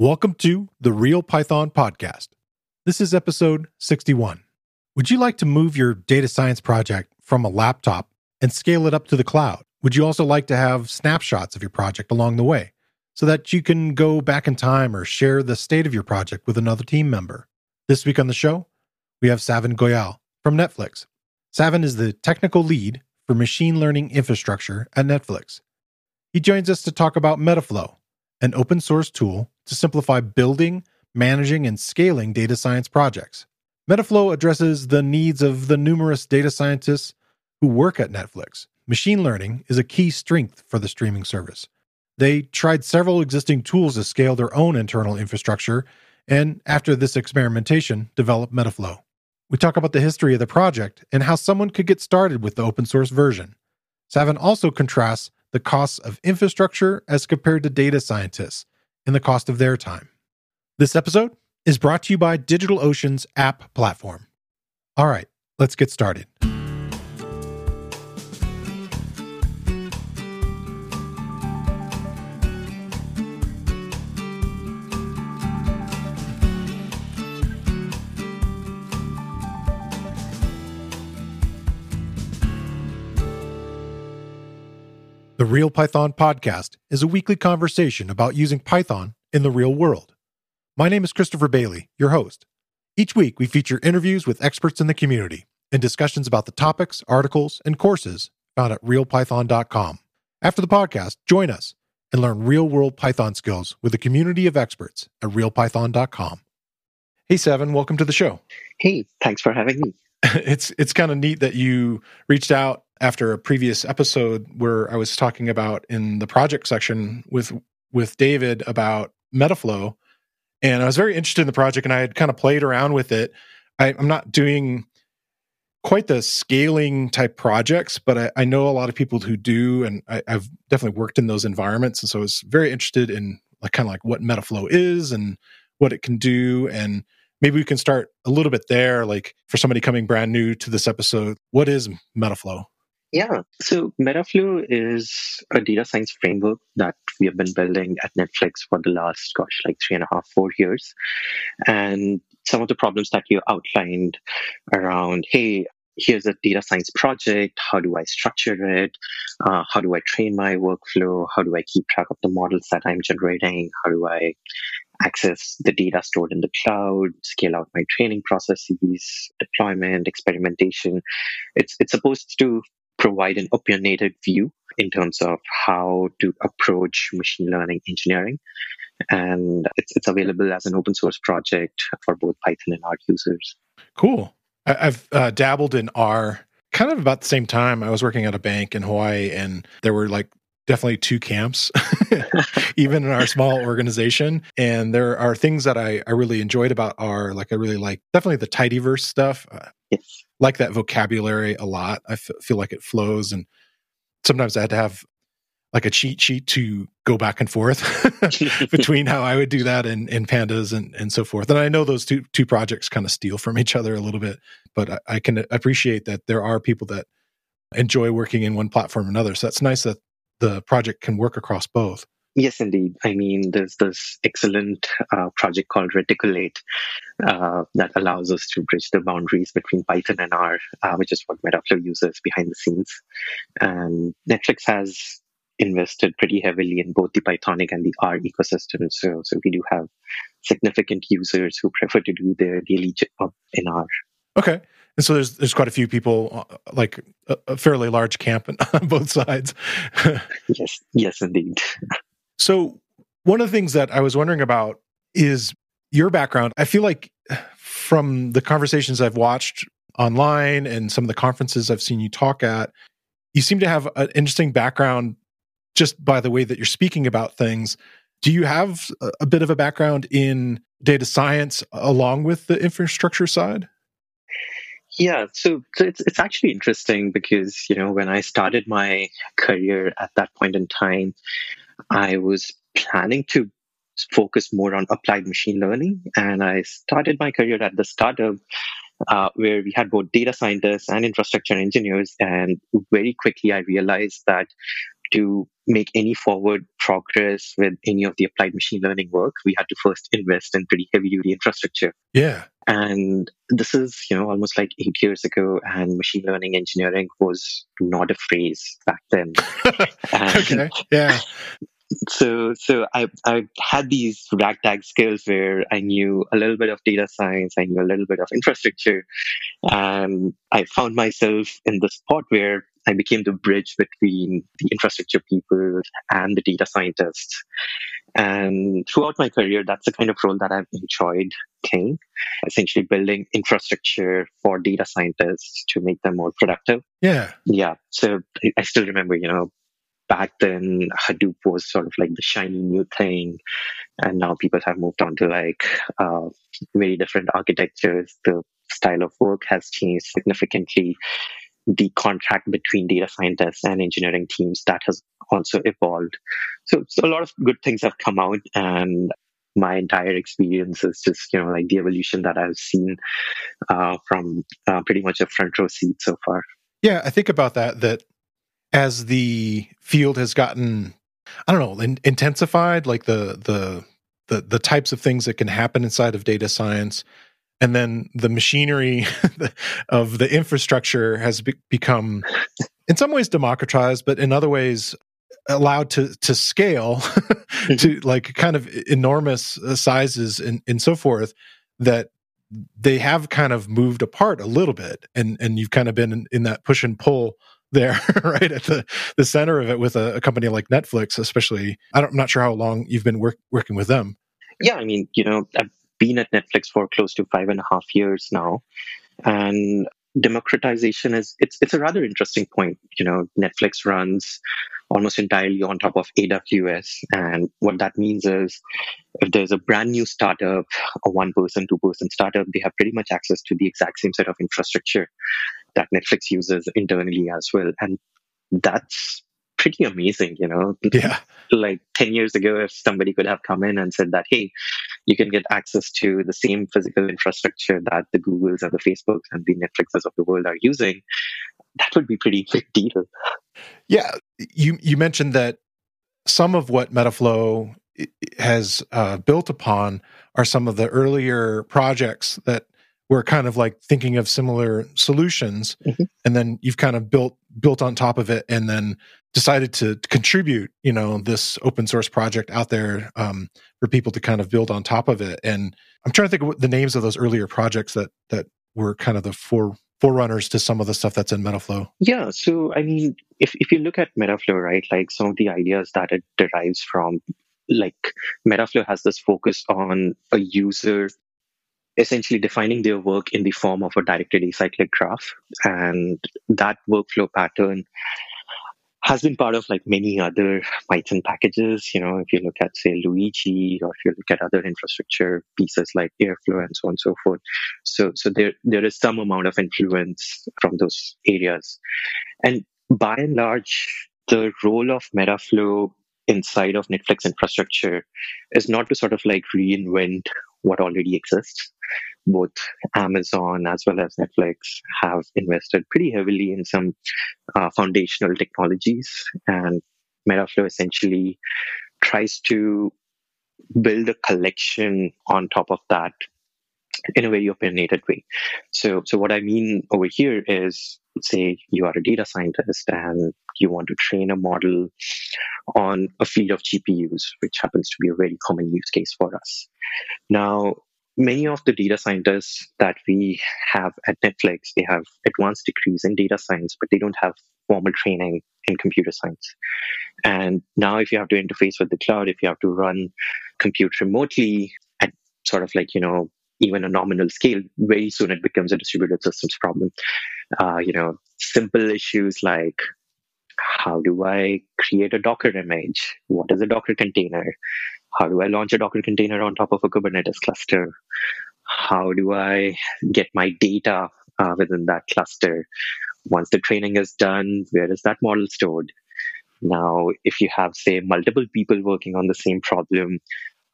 Welcome to the Real Python Podcast. This is episode 61. Would you like to move your data science project from a laptop and scale it up to the cloud? Would you also like to have snapshots of your project along the way so that you can go back in time or share the state of your project with another team member? This week on the show, we have Savin Goyal from Netflix. Savin is the technical lead for machine learning infrastructure at Netflix. He joins us to talk about Metaflow, an open source tool to simplify building, managing, and scaling data science projects. Metaflow addresses the needs of the numerous data scientists who work at Netflix. Machine learning is a key strength for the streaming service. They tried several existing tools to scale their own internal infrastructure, and after this experimentation, developed Metaflow. We talk about the history of the project and how someone could get started with the open source version. Savin also contrasts the costs of infrastructure as compared to data scientists and the cost of their time. This episode is brought to you by DigitalOcean's app platform. All right, let's get started. The Real Python Podcast is a weekly conversation about using Python in the real world. My name is Christopher Bailey, your host. Each week, we feature interviews with experts in the community and discussions about the topics, articles, and courses found at realpython.com. After the podcast, join us and learn real world Python skills with a community of experts at realpython.com. Hey, Savin, welcome to the show. Hey, thanks for having me. it's it's kind of neat that you reached out after a previous episode where I was talking about in the project section with with David about Metaflow, and I was very interested in the project, and I had kind of played around with it. I, am not doing quite the scaling type projects, but I, I, know a lot of people who do, and I, have definitely worked in those environments, and so I was very interested in like kind of like what Metaflow is and what it can do, and maybe we can start a little bit there. Like for somebody coming brand new to this episode, what is Metaflow? Yeah. So Metaflow is a data science framework that we have been building at Netflix for the last, gosh, like three and a half, four years. And some of the problems that you outlined around, hey, here's a data science project. How do I structure it? Uh, how do I train my workflow? How do I keep track of the models that I'm generating? How do I access the data stored in the cloud, scale out my training processes, deployment, experimentation. It's it's supposed to provide an opinionated view in terms of how to approach machine learning engineering. And it's, it's available as an open source project for both Python and R users. Cool. I've uh, dabbled in R kind of about the same time. I was working at a bank in Hawaii, and there were like definitely two camps, even in our small organization. And there are things that I, I really enjoyed about R. Like I really like definitely the tidyverse stuff. Uh, yes like that vocabulary a lot. I f- feel like it flows, and sometimes I had to have like a cheat sheet to go back and forth between how I would do that and, and pandas and, and so forth. And I know those two two projects kind of steal from each other a little bit, but I, I can appreciate that there are people that enjoy working in one platform or another. So that's nice that the project can work across both. Yes, indeed. I mean, there's this excellent uh, project called Reticulate uh, that allows us to bridge the boundaries between Python and R, uh, which is what Metaflow uses behind the scenes. And Netflix has invested pretty heavily in both the Pythonic and the R ecosystem. So, so we do have significant users who prefer to do their daily job in R. Okay. And so there's there's quite a few people, uh, like a, a fairly large camp on both sides. yes, yes, indeed. So, one of the things that I was wondering about is your background. I feel like from the conversations I've watched online and some of the conferences I've seen you talk at, you seem to have an interesting background just by the way that you're speaking about things. Do you have a bit of a background in data science along with the infrastructure side? Yeah, so, so it's it's actually interesting because you know when I started my career at that point in time, I was planning to focus more on applied machine learning. And I started my career at the startup uh, where we had both data scientists and infrastructure engineers. And very quickly, I realized that to make any forward progress with any of the applied machine learning work, we had to first invest in pretty heavy duty infrastructure. Yeah. And this is, you know, almost like eight years ago, and machine learning engineering was not a phrase back then. okay. Yeah so so I I had these ragtag skills where I knew a little bit of data science, I knew a little bit of infrastructure, and I found myself in the spot where I became the bridge between the infrastructure people and the data scientists. And throughout my career, that's the kind of role that I've enjoyed playing, essentially building infrastructure for data scientists to make them more productive. Yeah. Yeah. So I still remember, you know, back then Hadoop was sort of like the shiny new thing, and now people have moved on to like uh, very different architectures. The style of work has changed significantly. The contract between data scientists and engineering teams that has also evolved. So, so a lot of good things have come out, and my entire experience is just you know like the evolution that I've seen uh, from uh, pretty much a front row seat so far. Yeah, I think about that. That as the field has gotten i don't know in, intensified like the the the the types of things that can happen inside of data science and then the machinery of the infrastructure has be- become in some ways democratized but in other ways allowed to to scale mm-hmm. to like kind of enormous sizes and and so forth that they have kind of moved apart a little bit and and you've kind of been in, in that push and pull there right at the, the center of it with a, a company like netflix especially. I am not sure how long you've been work, working with them. Yeah i mean you know i've been at netflix for close to five and a half years now. And democratization is it's it's a rather interesting point. You know netflix runs almost entirely on top of aws and what that means is if there's a brand new startup a one person two person startup they have pretty much access to the exact same set of infrastructure that Netflix uses internally as well. And that's pretty amazing, you know. Yeah. like 10 years ago, if somebody could have come in and said that, hey, you can get access to the same physical infrastructure that the Googles and the Facebooks and the Netflixes of the world are using, that would be pretty big deal. Yeah. You you mentioned that some of what Metaflow has uh, built upon are some of the earlier projects that we're kind of like thinking of similar solutions mm-hmm. and then you've kind of built built on top of it and then decided to contribute you know this open source project out there um, for people to kind of build on top of it and i'm trying to think of the names of those earlier projects that that were kind of the four forerunners to some of the stuff that's in metaflow yeah so i mean if, if you look at metaflow right like some of the ideas that it derives from like metaflow has this focus on a user essentially defining their work in the form of a directed acyclic graph. And that workflow pattern has been part of like many other Python packages. You know, if you look at say Luigi, or if you look at other infrastructure pieces like Airflow and so on and so forth. So, so there there is some amount of influence from those areas, and by and large, the role of Metaflow inside of Netflix infrastructure is not to sort of like reinvent what already exists. Both Amazon as well as Netflix have invested pretty heavily in some uh, foundational technologies, and Metaflow essentially tries to build a collection on top of that in a very opinionated way. So, so what I mean over here is, say you are a data scientist and you want to train a model on a fleet of GPUs, which happens to be a very common use case for us. Now, many of the data scientists that we have at Netflix, they have advanced degrees in data science, but they don't have formal training in computer science. And now, if you have to interface with the cloud, if you have to run compute remotely at sort of like, you know, even a nominal scale, very soon it becomes a distributed systems problem. Uh, you know, simple issues like how do I create a Docker image? What is a Docker container? How do I launch a Docker container on top of a Kubernetes cluster? How do I get my data uh, within that cluster? Once the training is done, where is that model stored? Now, if you have, say, multiple people working on the same problem,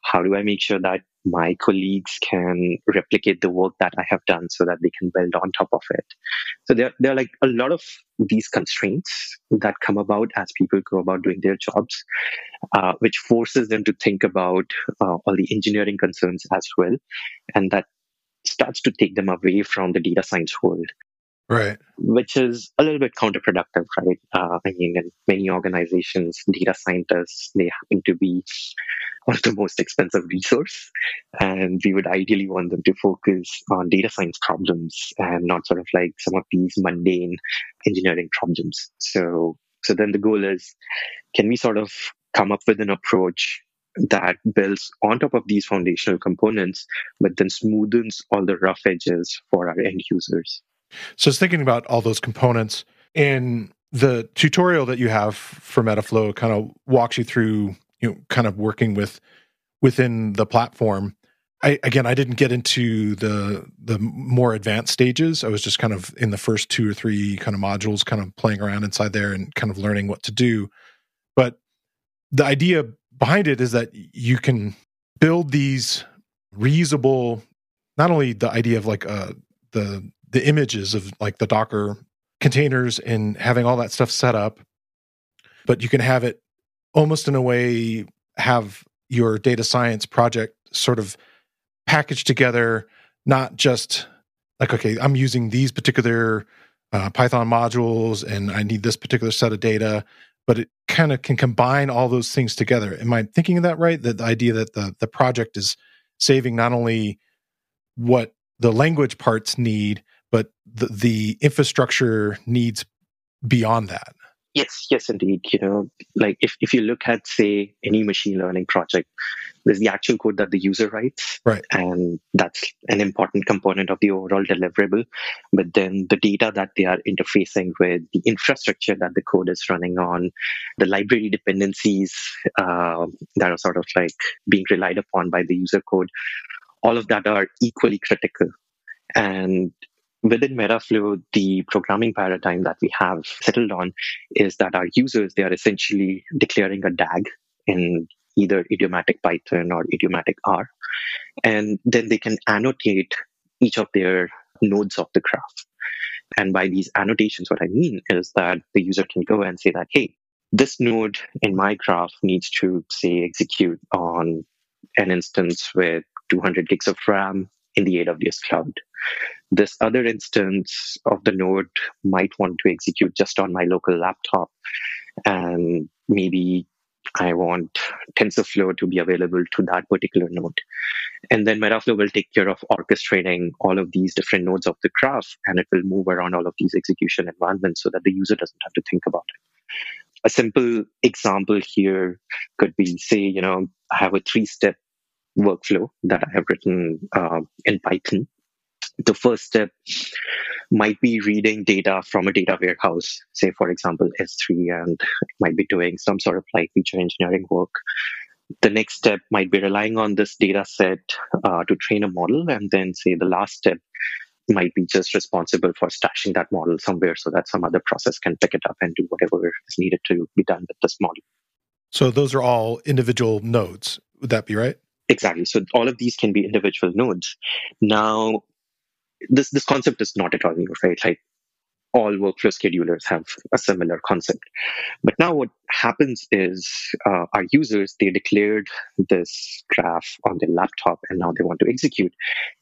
how do I make sure that my colleagues can replicate the work that I have done so that they can build on top of it. So there, there are like a lot of these constraints that come about as people go about doing their jobs, uh, which forces them to think about uh, all the engineering concerns as well. And that starts to take them away from the data science world right. Which is a little bit counterproductive right? Uh, i mean in many organizations data scientists they happen to be one of the most expensive resource. And we would ideally want them to focus on data science problems and not sort of like some of these mundane engineering problems. So so then the goal is can we sort of come up with an approach that builds on top of these foundational components, but then smoothens all the rough edges for our end users. So I was thinking about all those components in the tutorial that you have for Metaflow kind of walks you through, you know, kind of working with within the platform. I, again, I didn't get into the the more advanced stages. I was just kind of in the first two or three kind of modules, kind of playing around inside there and kind of learning what to do. But the idea behind it is that you can build these reusable, not only the idea of like uh, the the images of like the Docker containers and having all that stuff set up, but you can have it almost in a way have your data science project sort of packaged together, not just like, okay, I'm using these particular uh, Python modules and I need this particular set of data, but it kind of can combine all those things together. Am I thinking of that right? That the idea that the, the project is saving not only what the language parts need, but the, the infrastructure needs beyond that. Yes, yes, indeed. You know, like if, if you look at, say, any machine learning project, there's the actual code that the user writes. Right. And that's an important component of the overall deliverable. But then the data that they are interfacing with, the infrastructure that the code is running on, the library dependencies uh, that are sort of like being relied upon by the user code, all of that are equally critical. And within Metaflow, the programming paradigm that we have settled on is that our users, they are essentially declaring a DAG in either idiomatic Python or idiomatic R. And then they can annotate each of their nodes of the graph. And by these annotations, what I mean is that the user can go and say that, hey, this node in my graph needs to, say, execute on an instance with 200 gigs of RAM in the AWS cloud. This other instance of the node might want to execute just on my local laptop. And maybe I want TensorFlow to be available to that particular node. And then Metaflow will take care of orchestrating all of these different nodes of the graph and it will move around all of these execution environments so that the user doesn't have to think about it. A simple example here could be say, you know, I have a three step workflow that I have written uh, in Python the first step might be reading data from a data warehouse, say, for example, S3, and might be doing some sort of like feature engineering work. The next step might be relying on this data set uh, to train a model. And then, say, the last step might be just responsible for stashing that model somewhere so that some other process can pick it up and do whatever is needed to be done with this model. So, those are all individual nodes. Would that be right? Exactly. So all of these can be individual nodes. Now, this this concept is not at all new, right? Like all workflow schedulers have a similar concept. But now what happens is uh, our users, they declared this graph on their laptop and now they want to execute.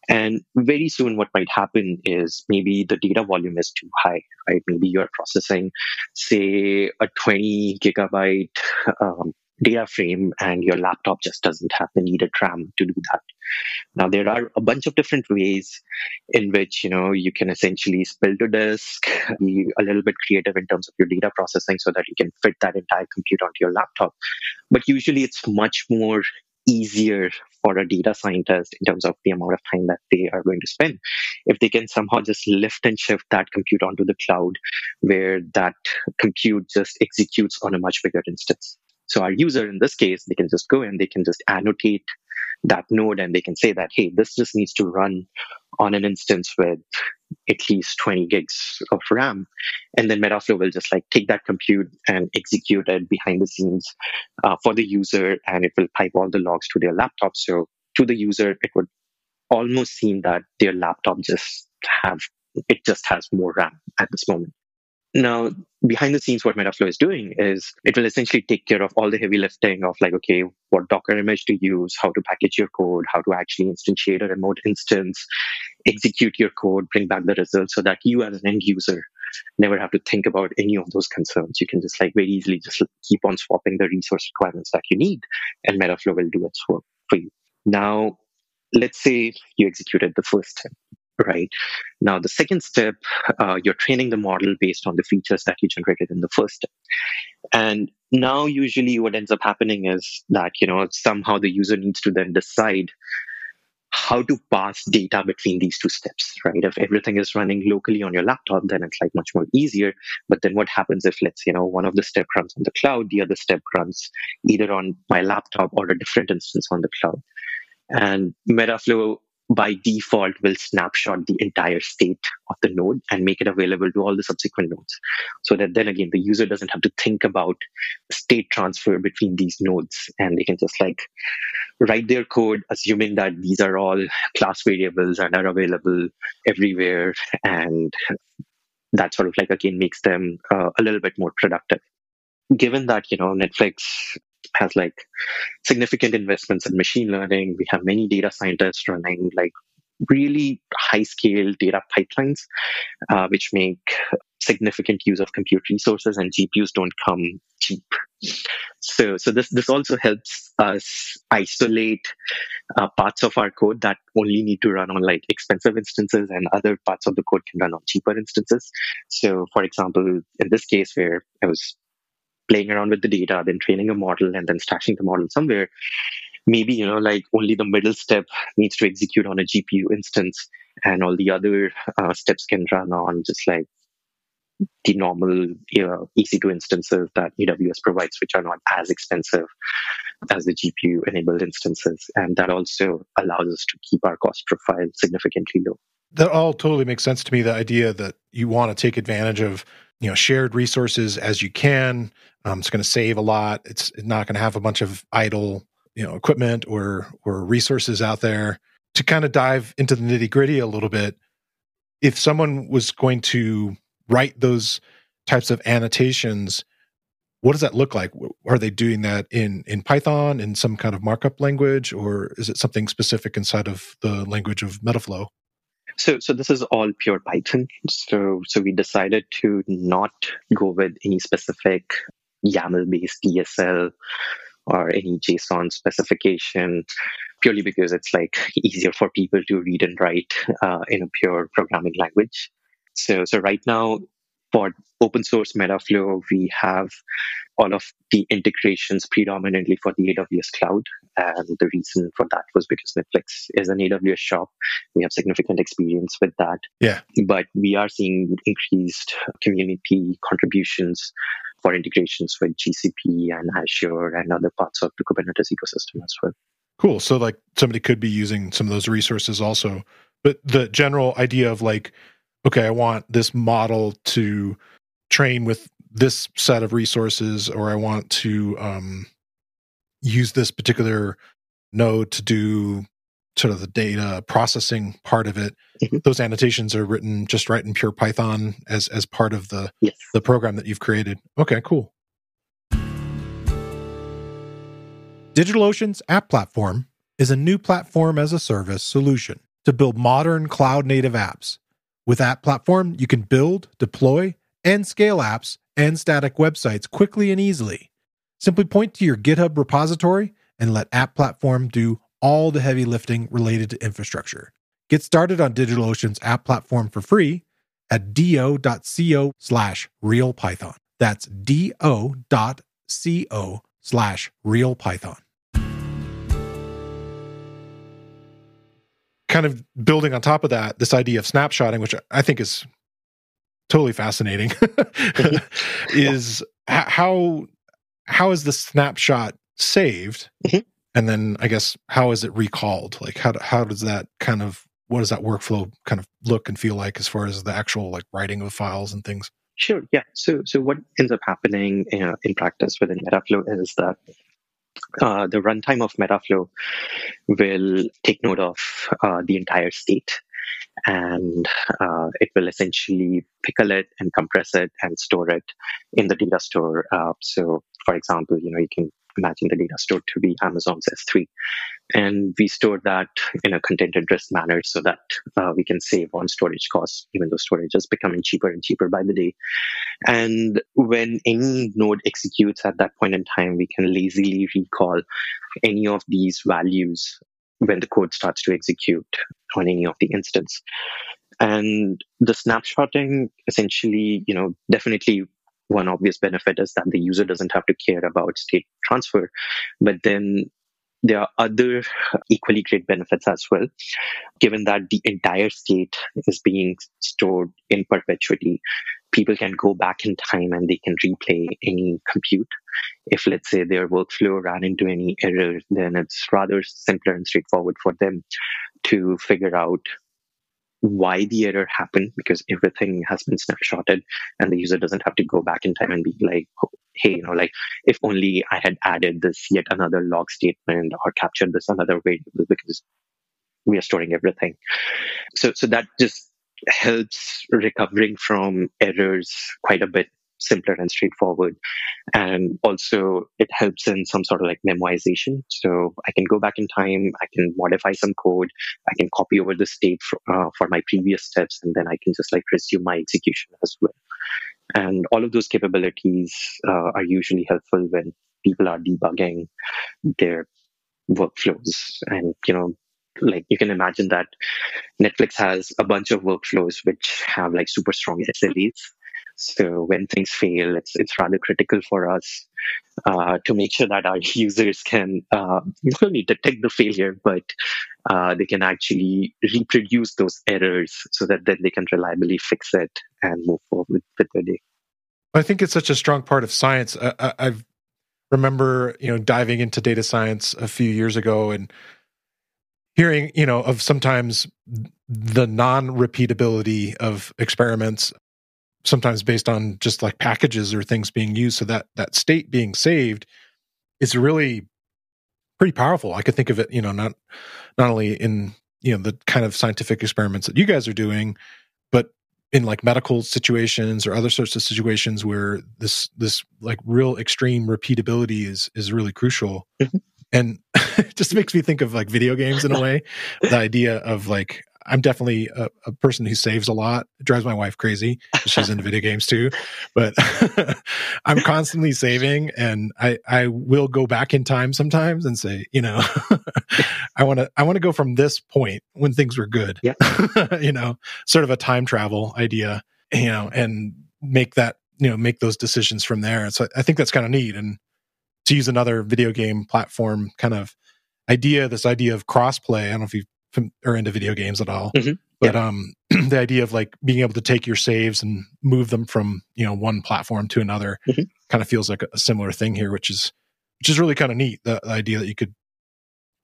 And very soon what might happen is maybe the data volume is too high, right? Maybe you're processing, say, a 20 gigabyte um, data frame and your laptop just doesn't have the needed RAM to do that. Now there are a bunch of different ways in which you know you can essentially spill to disk, be a little bit creative in terms of your data processing so that you can fit that entire compute onto your laptop. But usually it's much more easier for a data scientist in terms of the amount of time that they are going to spend if they can somehow just lift and shift that compute onto the cloud where that compute just executes on a much bigger instance so our user in this case, they can just go and they can just annotate that node and they can say that, hey, this just needs to run on an instance with at least 20 gigs of RAM. And then Metaflow will just like take that compute and execute it behind the scenes uh, for the user and it will pipe all the logs to their laptop. So to the user, it would almost seem that their laptop just have it just has more RAM at this moment. Now, behind the scenes, what Metaflow is doing is it will essentially take care of all the heavy lifting of like, okay, what Docker image to use, how to package your code, how to actually instantiate a remote instance, execute your code, bring back the results so that you as an end user never have to think about any of those concerns. You can just like very easily just keep on swapping the resource requirements that you need and Metaflow will do its work for you. Now, let's say you executed the first step right? Now, the second step, uh, you're training the model based on the features that you generated in the first step. And now, usually, what ends up happening is that, you know, somehow the user needs to then decide how to pass data between these two steps, right? If everything is running locally on your laptop, then it's like much more easier. But then what happens if, let's, you know, one of the step runs on the cloud, the other step runs either on my laptop or a different instance on the cloud? And Metaflow by default will snapshot the entire state of the node and make it available to all the subsequent nodes. So that then again, the user doesn't have to think about state transfer between these nodes and they can just like write their code, assuming that these are all class variables and are available everywhere. And that sort of like again makes them uh, a little bit more productive. Given that, you know, Netflix has like significant investments in machine learning. We have many data scientists running like really high scale data pipelines, uh, which make significant use of compute resources and GPUs don't come cheap. So, so this, this also helps us isolate uh, parts of our code that only need to run on like expensive instances and other parts of the code can run on cheaper instances. So for example, in this case where I was playing around with the data, then training a model, and then stashing the model somewhere. Maybe, you know, like only the middle step needs to execute on a GPU instance, and all the other uh, steps can run on just like the normal you know, EC2 instances that AWS provides, which are not as expensive as the GPU enabled instances. And that also allows us to keep our cost profile significantly low. That all totally makes sense to me. The idea that you want to take advantage of you know shared resources as you can. Um, it's going to save a lot. It's not going to have a bunch of idle you know equipment or or resources out there. To kind of dive into the nitty gritty a little bit if someone was going to write those types of annotations what does that look like? Are they doing that in in python in some kind of markup language or is it something specific inside of the language of metaflow so, so this is all pure Python. So, so we decided to not go with any specific YAML-based DSL or any JSON specification, purely because it's like easier for people to read and write uh, in a pure programming language. So, so right now, for open source Metaflow, we have all of the integrations predominantly for the AWS cloud. And the reason for that was because Netflix is an AWS shop. We have significant experience with that. Yeah. But we are seeing increased community contributions for integrations with GCP and Azure and other parts of the Kubernetes ecosystem as well. Cool. So like somebody could be using some of those resources also. But the general idea of like, okay, I want this model to train with this set of resources or I want to um, use this particular node to do sort of the data processing part of it. Mm-hmm. Those annotations are written just right in pure Python as as part of the yes. the program that you've created. Okay, cool. DigitalOcean's app platform is a new platform as a service solution to build modern cloud native apps. With App Platform, you can build, deploy, and scale apps and static websites quickly and easily. Simply point to your GitHub repository and let App Platform do all the heavy lifting related to infrastructure. Get started on DigitalOcean's app platform for free at do.co slash realpython. That's do.co slash realpython. Kind of building on top of that, this idea of snapshotting, which I think is totally fascinating is how how is the snapshot saved mm-hmm. and then i guess how is it recalled like how how does that kind of what does that workflow kind of look and feel like as far as the actual like writing of files and things sure yeah so so what ends up happening in, in practice within metaflow is that uh, the runtime of Metaflow will take note of uh, the entire state and uh, it will essentially pickle it and compress it and store it in the data store. Uh, so, for example, you know you can imagine the data stored to be Amazon's S3, and we store that in a content address manner so that uh, we can save on storage costs, even though storage is becoming cheaper and cheaper by the day. And when any node executes at that point in time, we can lazily recall any of these values when the code starts to execute on any of the instance. And the snapshotting essentially, you know, definitely one obvious benefit is that the user doesn't have to care about state transfer. But then there are other equally great benefits as well, given that the entire state is being stored in perpetuity. People can go back in time and they can replay any compute. If, let's say, their workflow ran into any error, then it's rather simpler and straightforward for them to figure out why the error happened because everything has been snapshotted and the user doesn't have to go back in time and be like hey you know like if only i had added this yet another log statement or captured this another variable because we are storing everything. So so that just helps recovering from errors quite a bit simpler and straightforward. And also, it helps in some sort of like memoization. So I can go back in time, I can modify some code, I can copy over the state for, uh, for my previous steps, and then I can just like resume my execution as well. And all of those capabilities uh, are usually helpful when people are debugging their workflows. And, you know, like you can imagine that Netflix has a bunch of workflows which have like super strong SLAs so when things fail, it's it's rather critical for us uh, to make sure that our users can uh, not only detect the failure, but uh, they can actually reproduce those errors so that then they can reliably fix it and move forward with their day. I think it's such a strong part of science. I, I remember, you know, diving into data science a few years ago and hearing, you know, of sometimes the non-repeatability of experiments sometimes based on just like packages or things being used. So that that state being saved is really pretty powerful. I could think of it you know not not only in you know the kind of scientific experiments that you guys are doing but in like medical situations or other sorts of situations where this this like real extreme repeatability is is really crucial. Mm-hmm. and it just makes me think of like video games in a way. The idea of like I'm definitely a, a, person who saves a lot. It drives my wife crazy. She's into video games too, but I'm constantly saving and I, I will go back in time sometimes and say, you know, I want to, I want to go from this point when things were good, yeah. you know, sort of a time travel idea, you know, and make that, you know, make those decisions from there. So I think that's kind of neat. And to use another video game platform kind of idea, this idea of crossplay. I don't know if you've are into video games at all. Mm-hmm. But yeah. um, the idea of like being able to take your saves and move them from you know one platform to another mm-hmm. kind of feels like a similar thing here, which is which is really kind of neat. The, the idea that you could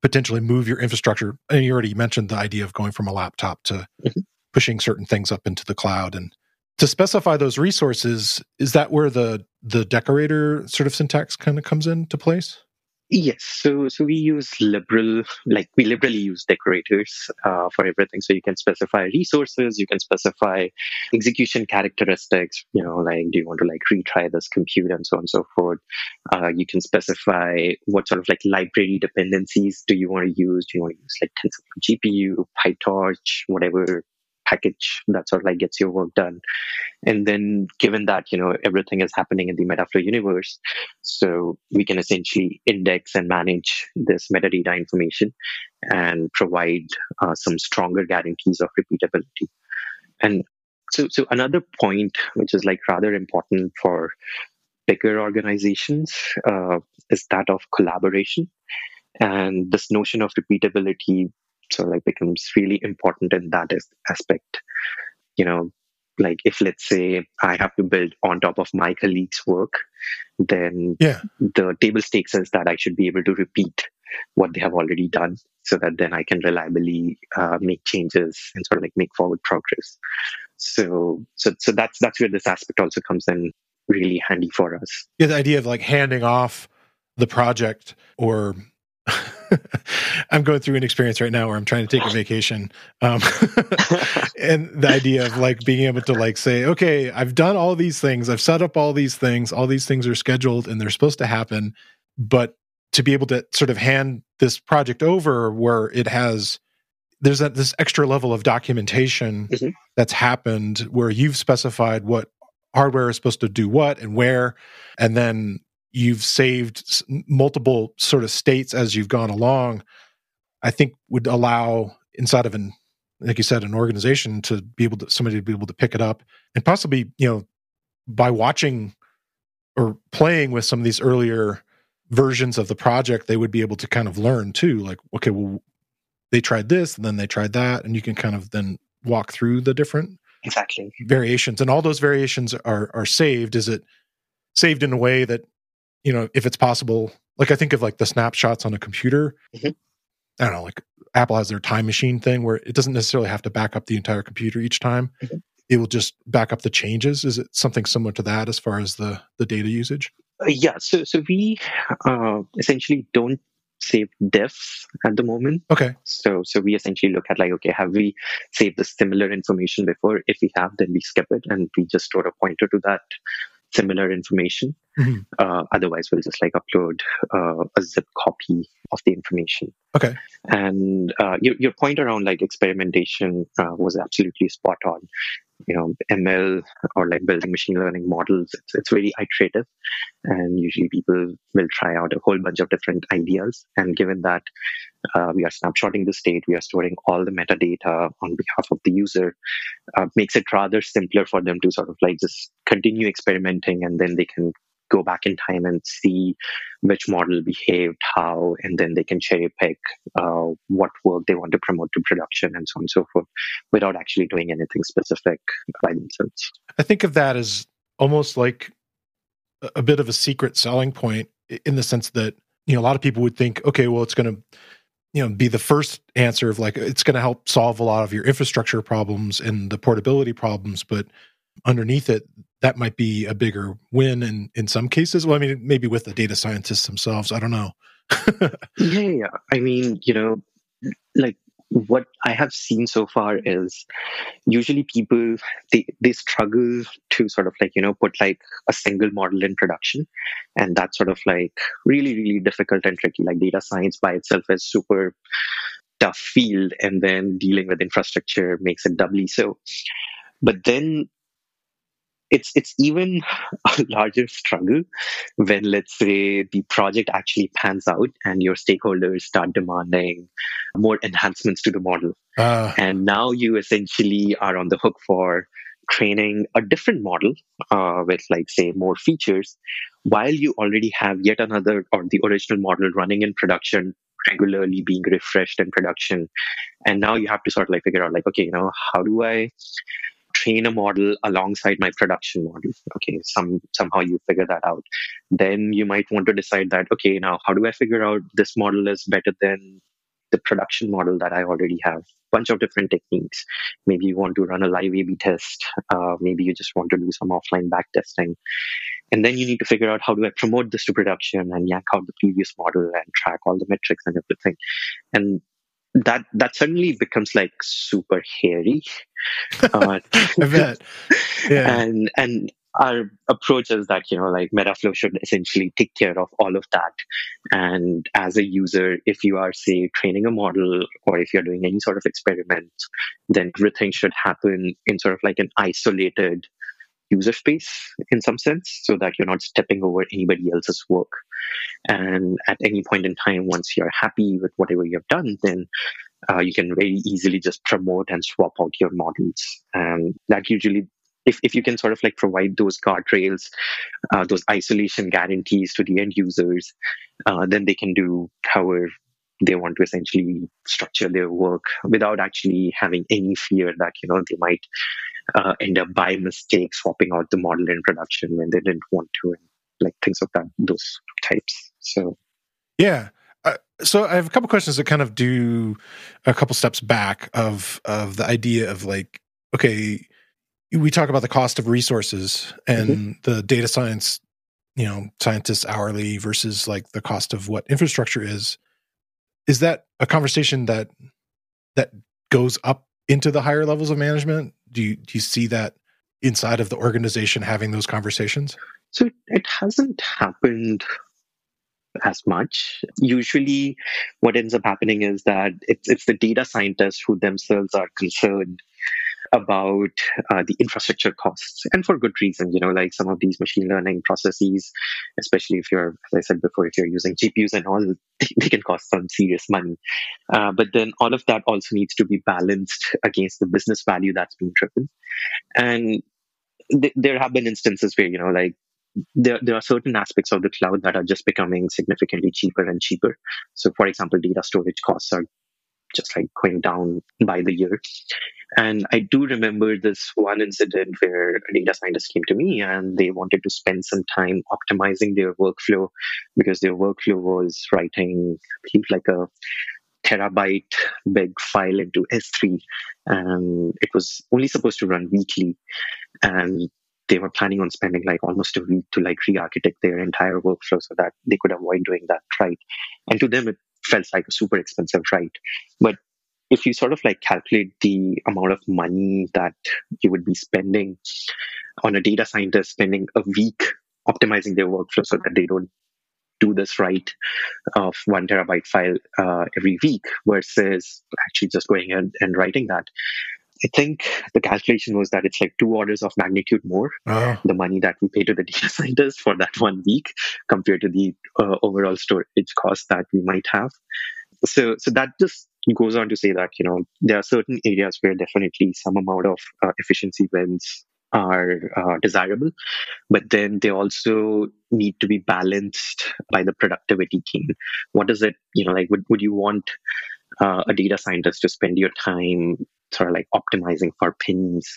potentially move your infrastructure, and you already mentioned the idea of going from a laptop to mm-hmm. pushing certain things up into the cloud and to specify those resources is that where the the decorator sort of syntax kind of comes into place Yes, so so we use liberal, like we liberally use decorators uh, for everything. So you can specify resources, you can specify execution characteristics. You know, like do you want to like retry this compute and so on and so forth. Uh, you can specify what sort of like library dependencies do you want to use. Do you want to use like TensorFlow GPU, PyTorch, whatever package that sort of like gets your work done. And then given that, you know, everything is happening in the Metaflow universe, so we can essentially index and manage this metadata information and provide uh, some stronger guarantees of repeatability. And so, so another point, which is like rather important for bigger organizations, uh, is that of collaboration. And this notion of repeatability so like becomes really important in that aspect. You know like if let's say i have to build on top of my colleague's work then yeah. the table stakes is that i should be able to repeat what they have already done so that then i can reliably uh, make changes and sort of like make forward progress. So so so that's that's where this aspect also comes in really handy for us. Yeah the idea of like handing off the project or I'm going through an experience right now where I'm trying to take a vacation. Um, and the idea of like being able to like say, okay, I've done all these things, I've set up all these things, all these things are scheduled and they're supposed to happen. But to be able to sort of hand this project over where it has there's that this extra level of documentation mm-hmm. that's happened where you've specified what hardware is supposed to do what and where and then you've saved multiple sort of states as you've gone along i think would allow inside of an like you said an organization to be able to somebody to be able to pick it up and possibly you know by watching or playing with some of these earlier versions of the project they would be able to kind of learn too like okay well they tried this and then they tried that and you can kind of then walk through the different exactly. variations and all those variations are are saved. Is it saved in a way that you know if it's possible like i think of like the snapshots on a computer mm-hmm. i don't know like apple has their time machine thing where it doesn't necessarily have to back up the entire computer each time mm-hmm. it will just back up the changes is it something similar to that as far as the the data usage uh, yeah so so we uh, essentially don't save diffs at the moment. Okay. So so we essentially look at like, okay, have we saved the similar information before? If we have, then we skip it and we just store a pointer to that similar information. Mm-hmm. Uh, otherwise, we'll just like upload uh, a zip copy of the information. Okay. And uh, your your point around like experimentation uh, was absolutely spot on you know ml or like building machine learning models it's, it's very iterative. And usually people will try out a whole bunch of different ideas. And given that uh, we are snapshotting the state we are storing all the metadata on behalf of the user uh, makes it rather simpler for them to sort of like just continue experimenting and then they can go back in time and see which model behaved how, and then they can cherry pick uh, what work they want to promote to production and so on and so forth without actually doing anything specific by themselves. I think of that as almost like a bit of a secret selling point in the sense that you know a lot of people would think okay well it's going to you know be the first answer of like it's going to help solve a lot of your infrastructure problems and the portability problems but underneath it that might be a bigger win in in some cases. Well i mean maybe with the data scientists themselves i don't know. Yeah yeah i mean you know like what i have seen so far is usually people they they struggle to sort of like you know put like a single model in production. And that's sort of like really really difficult and tricky. Like data science by itself is super tough field and then dealing with infrastructure makes it doubly so. But then it's it's even a larger struggle when let's say the project actually pans out and your stakeholders start demanding more enhancements to the model uh. and now you essentially are on the hook for training a different model uh, with like say more features while you already have yet another or the original model running in production regularly being refreshed in production and now you have to sort of like figure out like okay you know how do i train a model alongside my production model. Okay some somehow you figure that out. Then you might want to decide that okay now how do i figure out this model is better than the production model that i already have? A bunch of different techniques. Maybe you want to run a live a b test. Uh, maybe you just want to do some offline back testing. And then you need to figure out how do i promote this to production and yank out the previous model and track all the metrics and everything. And that that suddenly becomes like super hairy. Uh, I bet. Yeah. And and our approach is that you know like metaflow should essentially take care of all of that and as a user if you are say training a model or if you're doing any sort of experiment then everything should happen in sort of like an isolated user space in some sense so that you're not stepping over anybody else's work. And at any point in time, once you're happy with whatever you've done, then uh, you can very easily just promote and swap out your models. And that usually if, if you can sort of like provide those guardrails, uh, those isolation guarantees to the end users, uh, then they can do however they want to essentially structure their work without actually having any fear that you know they might uh, end up by mistake swapping out the model in production when they didn't want to, and like things of that those types. So, yeah. Uh, so I have a couple questions that kind of do a couple steps back of of the idea of like, okay, we talk about the cost of resources and mm-hmm. the data science you know scientists hourly versus like the cost of what infrastructure is is that a conversation that that goes up into the higher levels of management do you do you see that inside of the organization having those conversations so it hasn't happened as much. Usually, what ends up happening is that it's, it's the data scientists who themselves are concerned about uh, the infrastructure costs. And for good reason you know like some of these machine learning processes especially if you're as i said before if you're using gpus and all they can cost some serious money. Uh, but then all of that also needs to be balanced against the business value that's being driven. And th- there have been instances where you know like there, there are certain aspects of the cloud that are just becoming significantly cheaper and cheaper. So, for example, data storage costs are just like going down by the year. And I do remember this one incident where a data scientist came to me and they wanted to spend some time optimizing their workflow because their workflow was writing, I believe, like a terabyte big file into S3. And it was only supposed to run weekly. And they were planning on spending like almost a week to like re-architect their entire workflow so that they could avoid doing that right? And to them it felt like a super expensive right but if you sort of like calculate the amount of money that you would be spending on a data scientist spending a week optimizing their workflow so that they don't do this right of one terabyte file uh, every week versus actually just going and, and writing that I think the calculation was that it's like two orders of magnitude more oh. the money that we pay to the data scientists for that one week compared to the uh, overall storage cost that we might have. So, so that just goes on to say that you know there are certain areas where definitely some amount of uh, efficiency wins are uh, desirable, but then they also need to be balanced by the productivity gain. What does it, you know, like would, would you want uh, a data scientist to spend your time sort of like optimizing for pins.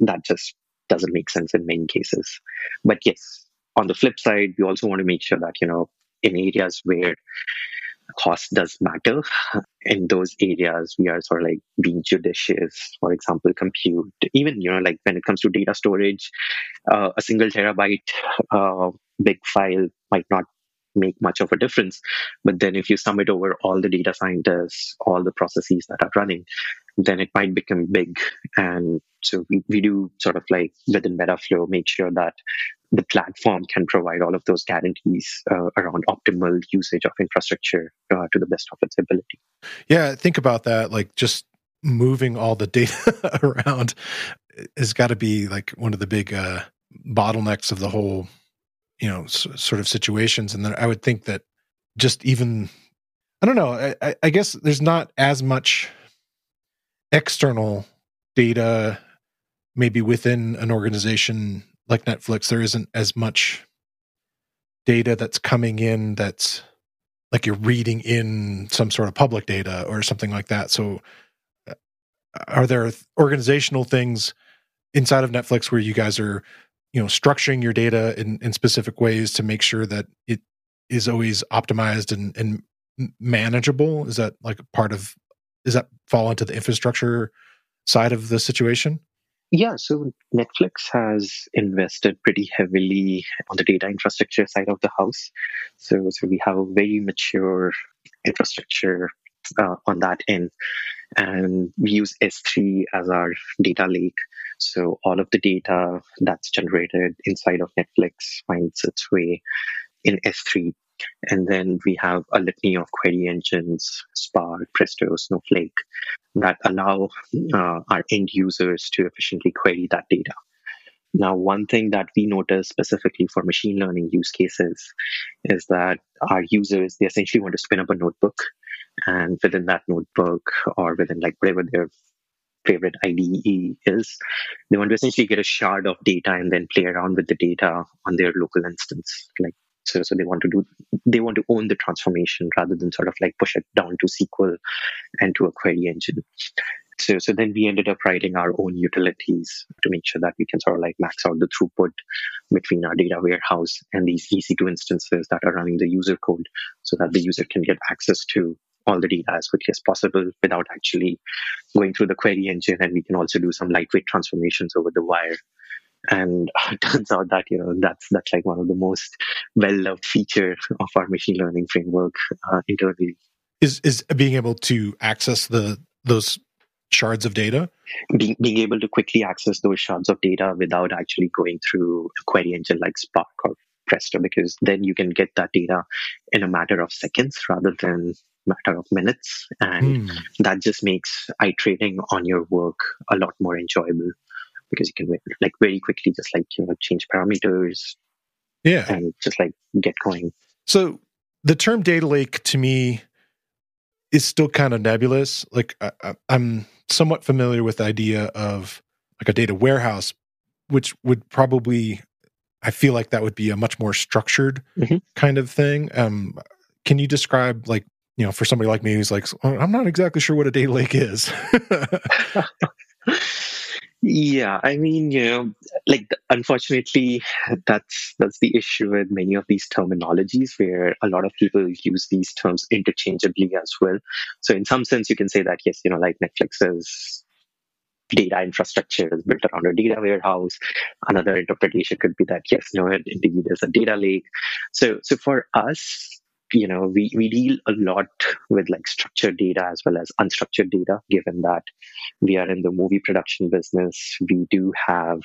That just doesn't make sense in many cases. But yes, on the flip side, we also want to make sure that, you know, in areas where cost does matter, in those areas, we are sort of like being judicious. For example, compute, even, you know, like when it comes to data storage, uh, a single terabyte uh, big file might not make much of a difference. But then if you sum it over all the data scientists, all the processes that are running, then it might become big. And so we, we do sort of like within Metaflow make sure that the platform can provide all of those guarantees uh, around optimal usage of infrastructure uh, to the best of its ability. Yeah, think about that. Like just moving all the data around has got to be like one of the big uh, bottlenecks of the whole, you know, s- sort of situations. And then I would think that just even, I don't know, I, I guess there's not as much external data maybe within an organization like Netflix there isn't as much data that's coming in that's like you're reading in some sort of public data or something like that. So uh, are there organizational things inside of Netflix where you guys are you know structuring your data in, in specific ways to make sure that it is always optimized and, and manageable? Is that like part of does that fall into the infrastructure side of the situation? Yeah, so Netflix has invested pretty heavily on the data infrastructure side of the house. So, so we have a very mature infrastructure uh, on that end. And we use S3 as our data lake. So all of the data that's generated inside of Netflix finds its way in S3 and then we have a litany of query engines, Spark, Presto, Snowflake, that allow uh, our end users to efficiently query that data. Now, one thing that we notice specifically for machine learning use cases is that our users, they essentially want to spin up a notebook. And within that notebook, or within like whatever their favorite IDE is, they want to essentially get a shard of data and then play around with the data on their local instance, like so, so they want to do they want to own the transformation rather than sort of like push it down to SQL and to a query engine. So, so then we ended up writing our own utilities to make sure that we can sort of like max out the throughput between our data warehouse and these EC2 instances that are running the user code so that the user can get access to all the data as quickly as possible without actually going through the query engine. And we can also do some lightweight transformations over the wire And it turns out that you know that's that's like one of the most well loved feature of our machine learning framework uh, internally. Is is being able to access the those shards of data? Being, being able to quickly access those shards of data without actually going through a query engine like Spark or Presto, because then you can get that data in a matter of seconds rather than matter of minutes, and mm. that just makes iterating on your work a lot more enjoyable because you can like very quickly just like you know change parameters, yeah, and just like get going. So the term data lake to me is still kind of nebulous. Like I, am somewhat familiar with the idea of like a data warehouse, which would probably I feel like that would be a much more structured mm-hmm. kind of thing. Um, can you describe like you know for somebody like me who's like I'm not exactly sure what a data lake is? Yeah, I mean, you know, like unfortunately, that's that's the issue with many of these terminologies, where a lot of people use these terms interchangeably as well. So, in some sense, you can say that yes, you know, like Netflix's data infrastructure is built around a data warehouse. Another interpretation could be that yes, no, indeed, there's a data lake. So, so for us, you know we, we deal a lot with like structured data as well as unstructured data given that we are in the movie production business. We do have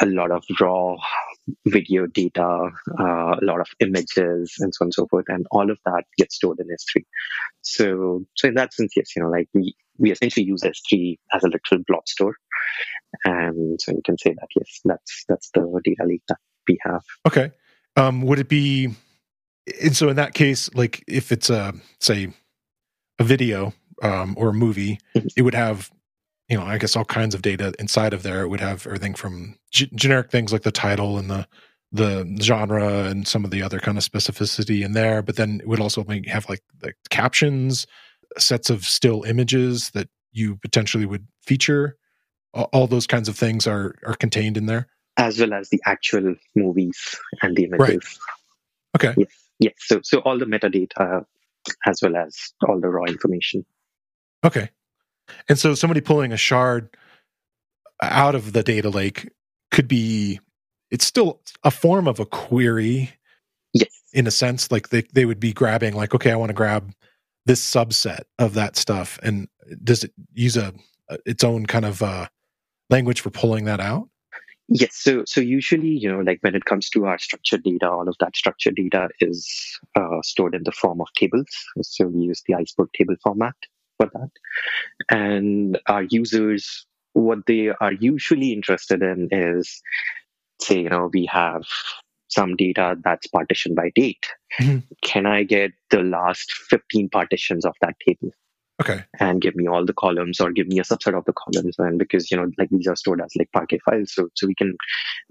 a lot of raw video data uh, a lot of images and so on and so forth and all of that gets stored in s3 so so in that sense yes you know like we we essentially use s3 as a literal blob store. And so you can say that yes that's that's the data lake that we have. Okay. Um, would it be and so in that case, like if it's a say a video um, or a movie, mm-hmm. it would have you know I guess all kinds of data inside of there. It would have everything from g- generic things like the title and the the genre and some of the other kind of specificity in there, but then it would also have like the captions, sets of still images that you potentially would feature. All those kinds of things are are contained in there, as well as the actual movies and the images. Right. Okay. Yes. Yes. So so all the metadata as well as all the raw information. Okay. And so somebody pulling a shard out of the data lake could be it's still a form of a query. Yes. In a sense, like they, they would be grabbing like, okay, I want to grab this subset of that stuff. And does it use a, a its own kind of uh, language for pulling that out? Yes. So, so usually, you know, like when it comes to our structured data, all of that structured data is uh, stored in the form of tables. So we use the iceberg table format for that. And our users, what they are usually interested in is, say, you know, we have some data that's partitioned by date. Mm-hmm. Can I get the last 15 partitions of that table? Okay and give me all the columns or give me a subset of the columns and because you know like these are stored as like parquet files so so we can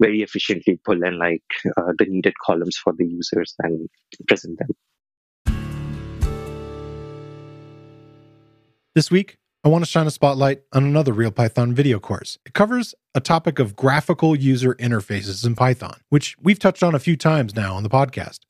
very efficiently pull in like uh, the needed columns for the users and present them this week I want to shine a spotlight on another Real Python video course. It covers a topic of graphical user interfaces in Python, which we've touched on a few times now on the podcast.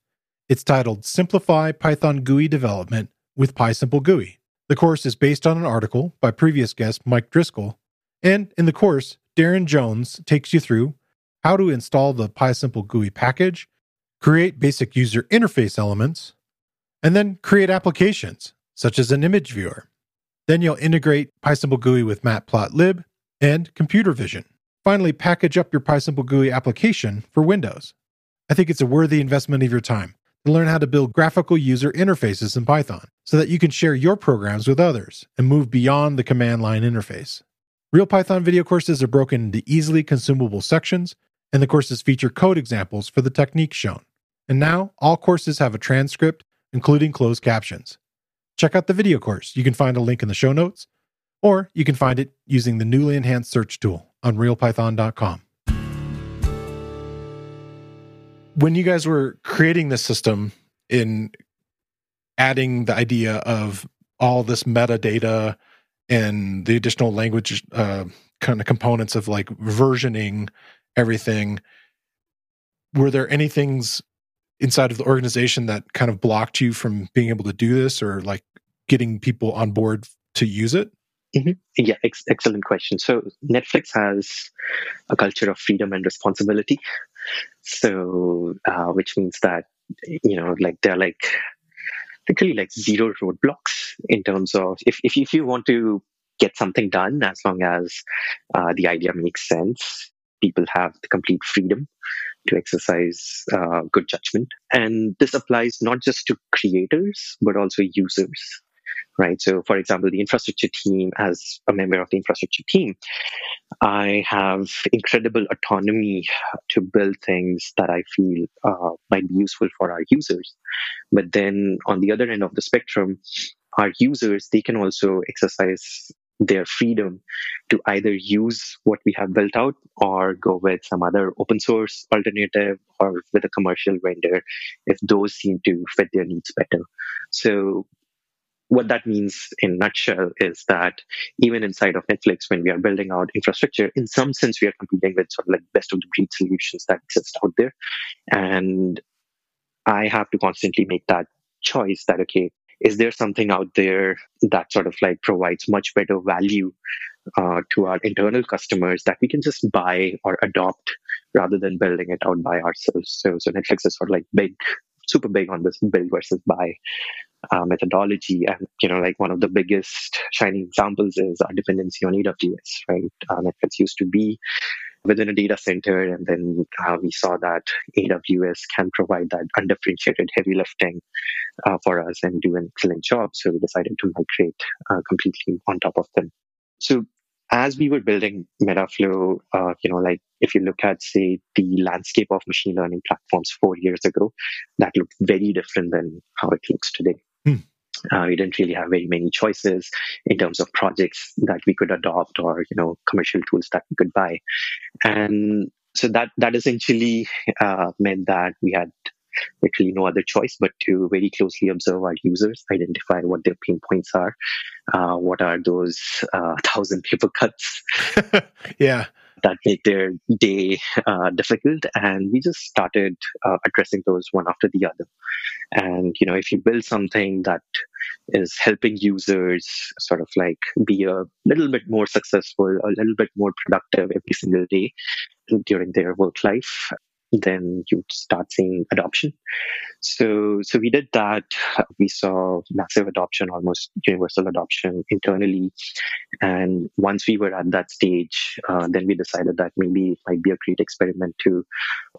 It's titled Simplify Python GUI Development with PySimple GUI. The course is based on an article by previous guest Mike Driscoll, and in the course, Darren Jones takes you through how to install the PySimple GUI package, create basic user interface elements, and then create applications, such as an image viewer. Then you'll integrate PySimple GUI with Matplotlib and computer vision. Finally, package up your PySimple GUI application for Windows. I think it's a worthy investment of your time to learn how to build graphical user interfaces in Python so that you can share your programs with others and move beyond the command line interface. Real Python video courses are broken into easily consumable sections, and the courses feature code examples for the techniques shown. And now, all courses have a transcript, including closed captions. Check out the video course. You can find a link in the show notes, or you can find it using the newly enhanced search tool on realpython.com when you guys were creating this system in adding the idea of all this metadata and the additional language uh, kind of components of like versioning everything were there any things inside of the organization that kind of blocked you from being able to do this or like getting people on board to use it Mm-hmm. Yeah, ex- excellent question. So Netflix has a culture of freedom and responsibility. So, uh, which means that you know, like they're like literally like zero roadblocks in terms of if if, if you want to get something done, as long as uh, the idea makes sense, people have the complete freedom to exercise uh, good judgment. And this applies not just to creators, but also users right? So, for example, the infrastructure team, as a member of the infrastructure team, I have incredible autonomy to build things that I feel uh, might be useful for our users. But then on the other end of the spectrum, our users, they can also exercise their freedom to either use what we have built out or go with some other open source alternative or with a commercial vendor if those seem to fit their needs better. So what that means in nutshell is that even inside of Netflix, when we are building out infrastructure, in some sense, we are competing with sort of like best of the breed solutions that exist out there. And I have to constantly make that choice that, okay, is there something out there that sort of like provides much better value uh, to our internal customers that we can just buy or adopt rather than building it out by ourselves? So, so Netflix is sort of like big super big on this build versus buy uh, methodology. And, you know, like one of the biggest shining examples is our dependency on AWS, right? Uh, Netflix used to be within a data center, and then uh, we saw that AWS can provide that undifferentiated heavy lifting uh, for us and do an excellent job. So we decided to migrate uh, completely on top of them. So as we were building Metaflow, uh, you know, like if you look at, say, the landscape of machine learning platforms four years ago, that looked very different than how it looks today. Hmm. Uh, we didn't really have very many choices in terms of projects that we could adopt or, you know, commercial tools that we could buy. And so that, that essentially uh, meant that we had literally no other choice but to very closely observe our users, identify what their pain points are, uh, what are those uh, thousand paper cuts. yeah. That make their day uh, difficult, and we just started uh, addressing those one after the other. And you know, if you build something that is helping users sort of like be a little bit more successful, a little bit more productive every single day during their work life, then you start seeing adoption. So, so we did that. We saw massive adoption, almost universal adoption internally. And once we were at that stage, uh, then we decided that maybe it might be a great experiment to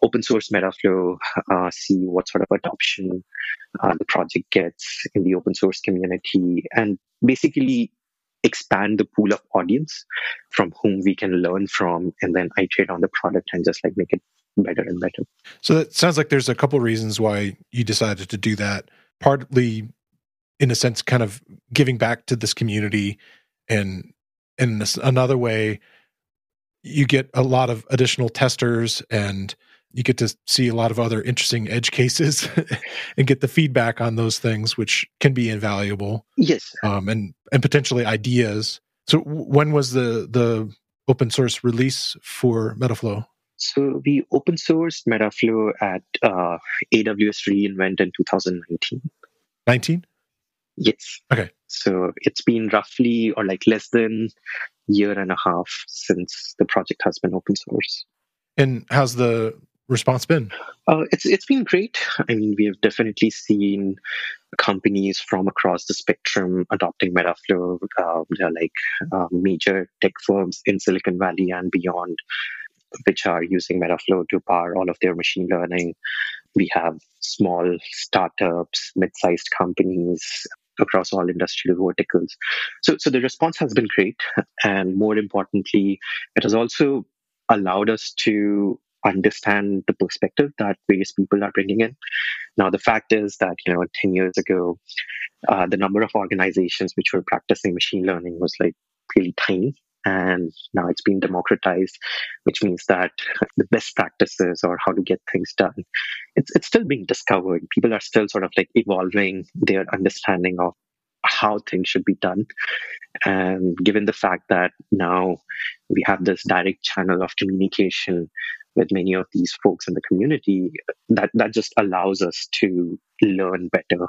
open source Metaflow, uh, see what sort of adoption uh, the project gets in the open source community, and basically expand the pool of audience from whom we can learn from and then iterate on the product and just like make it better and better. So that sounds like there's a couple reasons why you decided to do that. Partly, in a sense, kind of giving back to this community, and in this, another way, you get a lot of additional testers and you get to see a lot of other interesting edge cases and get the feedback on those things which can be invaluable yes um, and and potentially ideas so when was the the open source release for metaflow so we open sourced Metaflow at uh, AWS reInvent in 2019. 19? Yes. Okay. So it's been roughly or like less than year and a half since the project has been open source. And how's the response been? Uh, it's it's been great. I mean, we have definitely seen companies from across the spectrum adopting Metaflow. Uh, they're like uh, major tech firms in Silicon Valley and beyond which are using Metaflow to power all of their machine learning. We have small startups, mid-sized companies across all industrial verticals. So, so the response has been great. And more importantly, it has also allowed us to understand the perspective that various people are bringing in. Now, the fact is that, you know, 10 years ago, uh, the number of organizations which were practicing machine learning was like really tiny and now it's been democratized which means that the best practices or how to get things done it's, it's still being discovered people are still sort of like evolving their understanding of how things should be done and given the fact that now we have this direct channel of communication with many of these folks in the community that that just allows us to learn better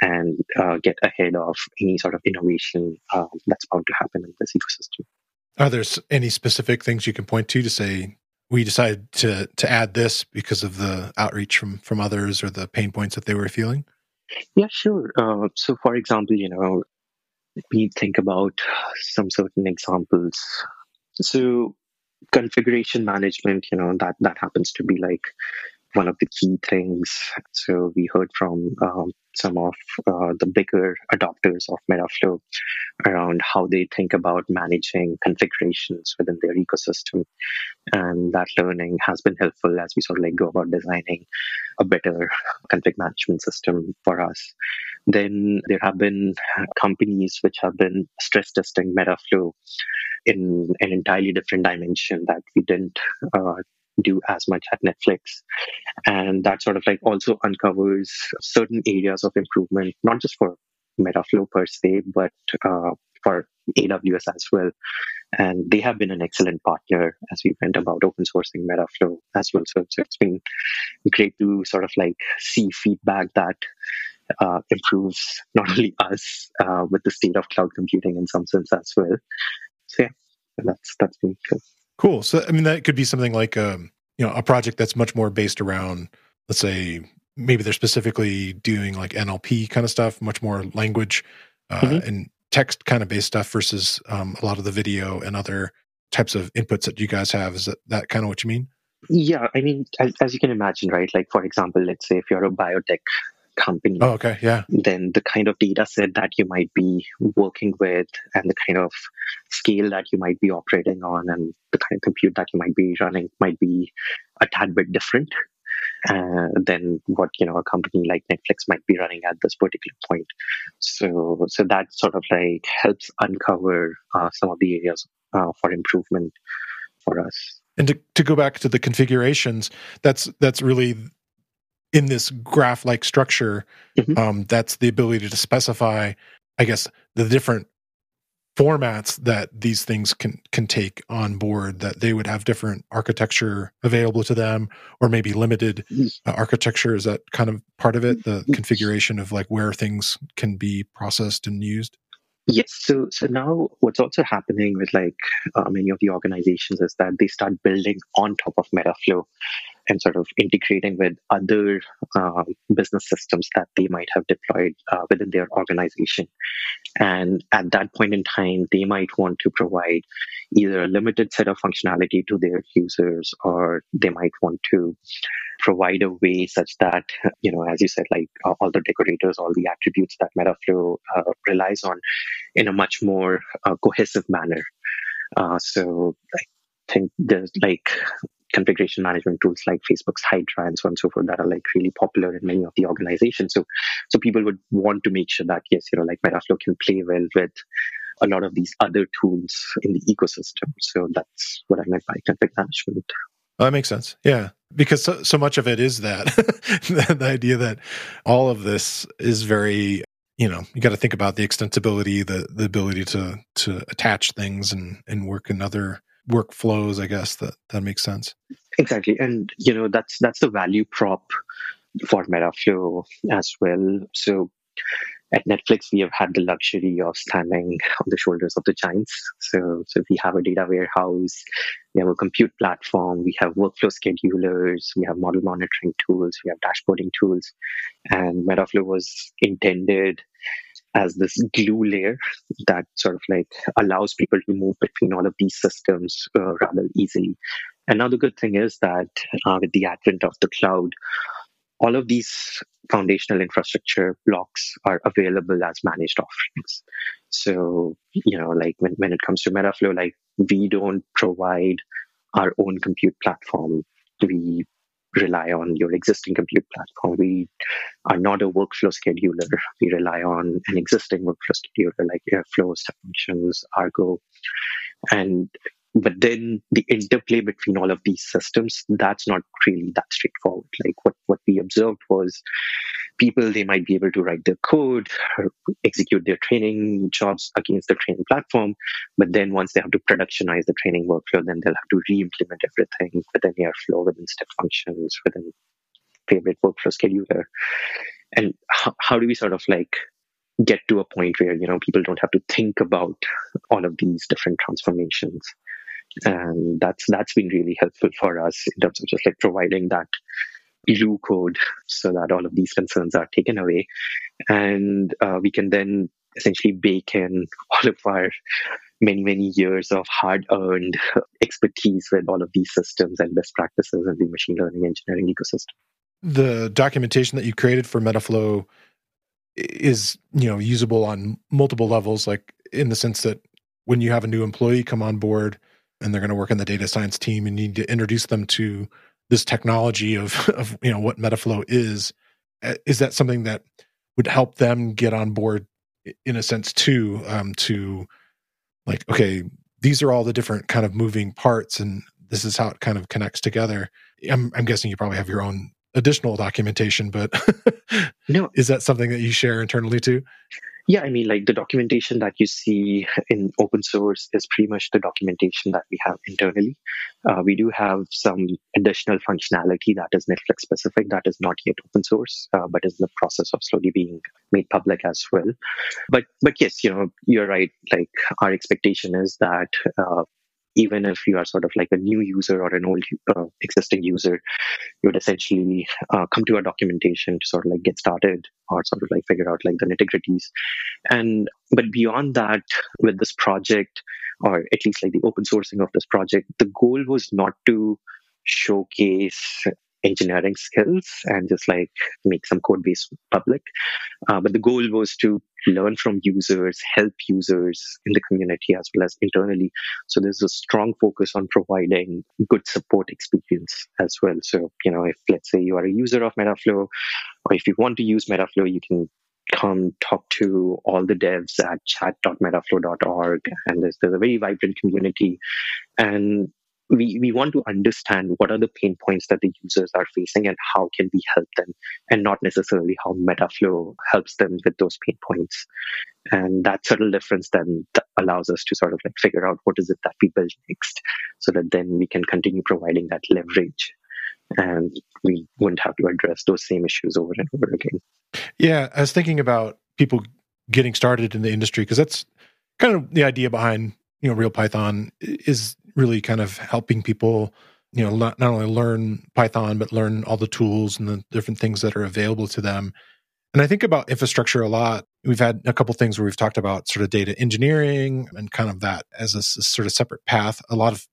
and uh, get ahead of any sort of innovation um, that's bound to happen in this ecosystem. Are there any specific things you can point to to say we decided to to add this because of the outreach from from others or the pain points that they were feeling? Yeah, sure. Uh, so, for example, you know, we think about some certain examples. So, configuration management, you know, that that happens to be like one of the key things. So we heard from um, some of uh, the bigger adopters of Metaflow around how they think about managing configurations within their ecosystem. And that learning has been helpful as we sort of like go about designing a better config management system for us. Then there have been companies which have been stress testing Metaflow in an entirely different dimension that we didn't uh, do as much at Netflix. And that sort of like also uncovers certain areas of improvement, not just for Metaflow per se, but uh, for AWS as well. And they have been an excellent partner as we went about open sourcing Metaflow as well. So, so it's been great to sort of like see feedback that uh, improves not only us uh, with the state of cloud computing in some sense as well. So yeah, that's that's been good. Cool. So, I mean, that could be something like, um, you know, a project that's much more based around, let's say, maybe they're specifically doing like NLP kind of stuff, much more language uh, mm-hmm. and text kind of based stuff versus um, a lot of the video and other types of inputs that you guys have. Is that, that kind of what you mean? Yeah, I mean, as, as you can imagine, right? Like, for example, let's say if you're a biotech company. Oh, okay, yeah. Then the kind of data set that you might be working with and the kind of scale that you might be operating on and the kind of compute that you might be running might be a tad bit different uh, than what you know a company like Netflix might be running at this particular point. So, so that sort of like helps uncover uh, some of the areas uh, for improvement for us. And to, to go back to the configurations, that's that's really in this graph like structure mm-hmm. um, that's the ability to specify i guess the different formats that these things can can take on board that they would have different architecture available to them or maybe limited uh, architecture. Is that kind of part of it the configuration of like where things can be processed and used? Yes. So, so now what's also happening with like uh, many of the organizations is that they start building on top of Metaflow and sort of integrating with other uh, business systems that they might have deployed uh, within their organization. And at that point in time, they might want to provide either a limited set of functionality to their users, or they might want to provide a way such that, you know, as you said, like uh, all the decorators, all the attributes that Metaflow uh, relies on in a much more uh, cohesive manner. Uh, so I think there's like configuration management tools like Facebook's Hydra and so on and so forth that are like really popular in many of the organizations. So, so people would want to make sure that yes, you know, like Metaflow can play well with a lot of these other tools in the ecosystem. So that's what I meant by config management. Oh, that makes sense. Yeah. Because so, so much of it is that the idea that all of this is very, you know, you got to think about the extensibility, the the ability to to attach things and and work in other workflows. I guess that that makes sense. Exactly, and you know that's that's the value prop for Metaflow as well. So at Netflix, we have had the luxury of standing on the shoulders of the giants. So, so we have a data warehouse, we have a compute platform, we have workflow schedulers, we have model monitoring tools, we have dashboarding tools, and Metaflow was intended as this glue layer that sort of like allows people to move between all of these systems uh, rather easily. Another good thing is that uh, with the advent of the cloud, all of these foundational infrastructure blocks are available as managed offerings. So, you know, like when, when it comes to Metaflow, like we don't provide our own compute platform. We rely on your existing compute platform. We are not a workflow scheduler. We rely on an existing workflow scheduler like Airflow, Step Functions, Argo. And but then the interplay between all of these systems that's not really that straightforward. Like what what we observed was people they might be able to write their code execute their training jobs against the training platform but then once they have to productionize the training workflow then they'll have to re-implement everything within airflow within step functions within favorite workflow scheduler. And how, how do we sort of like get to a point where you know people don't have to think about all of these different transformations and that's that's been really helpful for us in terms of just like providing that glue code so that all of these concerns are taken away. And uh, we can then essentially bake in all of our many many years of hard earned expertise with all of these systems and best practices in the machine learning engineering ecosystem. The documentation that you created for metaflow is you know usable on multiple levels like in the sense that when you have a new employee come on board and they're going to work in the data science team and you need to introduce them to this technology of of you know what metaflow is uh, is that something that would help them get on board in a sense too um, to like okay these are all the different kind of moving parts and this is how it kind of connects together i'm, I'm guessing you probably have your own additional documentation, but no, is that something that you share internally too? Yeah, I mean, like the documentation that you see in open source is pretty much the documentation that we have internally. Uh, we do have some additional functionality that is Netflix specific that is not yet open source, uh, but is in the process of slowly being made public as well. But but yes, you know, you're right. Like our expectation is that uh, even if you are sort of like a new user or an old uh, existing user, you would essentially uh, come to our documentation to sort of like get started or sort of like figure out like the nitty gritties. And but beyond that, with this project, or at least like the open sourcing of this project, the goal was not to showcase engineering skills and just like make some code base public. Uh, but the goal was to learn from users, help users in the community as well as internally. So there's a strong focus on providing good support experience as well. So, you know, if let's say you are a user of Metaflow, or if you want to use Metaflow, you can come talk to all the devs at chat.metaflow.org and there's, there's a very vibrant community and we, we want to understand what are the pain points that the users are facing and how can we help them and not necessarily how metaflow helps them with those pain points. And that subtle difference then allows us to sort of like figure out what is it that we build next so that then we can continue providing that leverage and we wouldn't have to address those same issues over and over again. Yeah i was thinking about people getting started in the industry because that's kind of the idea behind you know real python is really kind of helping people you know not, not only learn python but learn all the tools and the different things that are available to them. And i think about infrastructure a lot. We've had a couple things where we've talked about sort of data engineering and kind of that as a, a sort of separate path. A lot of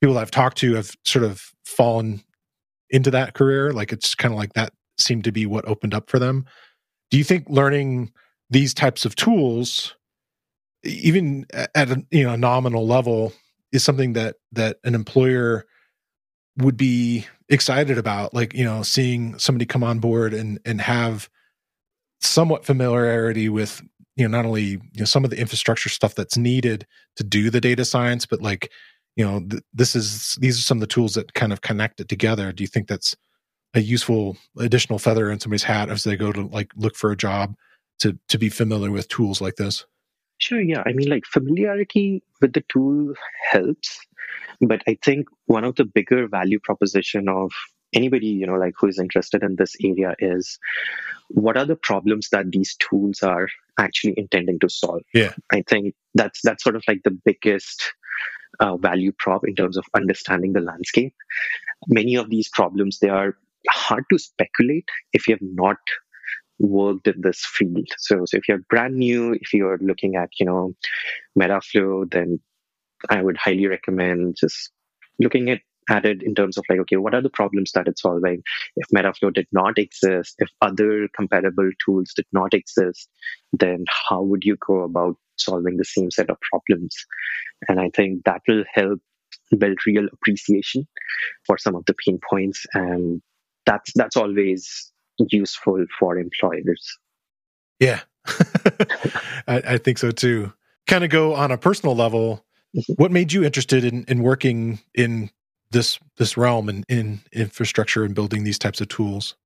people i've talked to have sort of fallen into that career. Like it's kind of like that seemed to be what opened up for them. Do you think learning these types of tools even at a you know nominal level is something that that an employer would be excited about like you know seeing somebody come on board and and have somewhat familiarity with you know not only you know some of the infrastructure stuff that's needed to do the data science but like you know th- this is these are some of the tools that kind of connect it together. Do you think that's a useful additional feather in somebody's hat as they go to like look for a job to to be familiar with tools like this Sure, yeah. I mean, like familiarity with the tool helps, but I think one of the bigger value proposition of anybody, you know, like who is interested in this area is what are the problems that these tools are actually intending to solve? Yeah. I think that's that's sort of like the biggest uh, value prop in terms of understanding the landscape. Many of these problems they are hard to speculate if you have not worked in this field. So, so if you're brand new, if you're looking at, you know, Metaflow, then I would highly recommend just looking at it in terms of like, okay, what are the problems that it's solving? If Metaflow did not exist, if other comparable tools did not exist, then how would you go about solving the same set of problems? And I think that will help build real appreciation for some of the pain points. And that's that's always useful for employers. Yeah, I, I, think so too. Kind of go on a personal level. Mm-hmm. What made you interested in, in working in this this realm and in infrastructure and building these types of tools?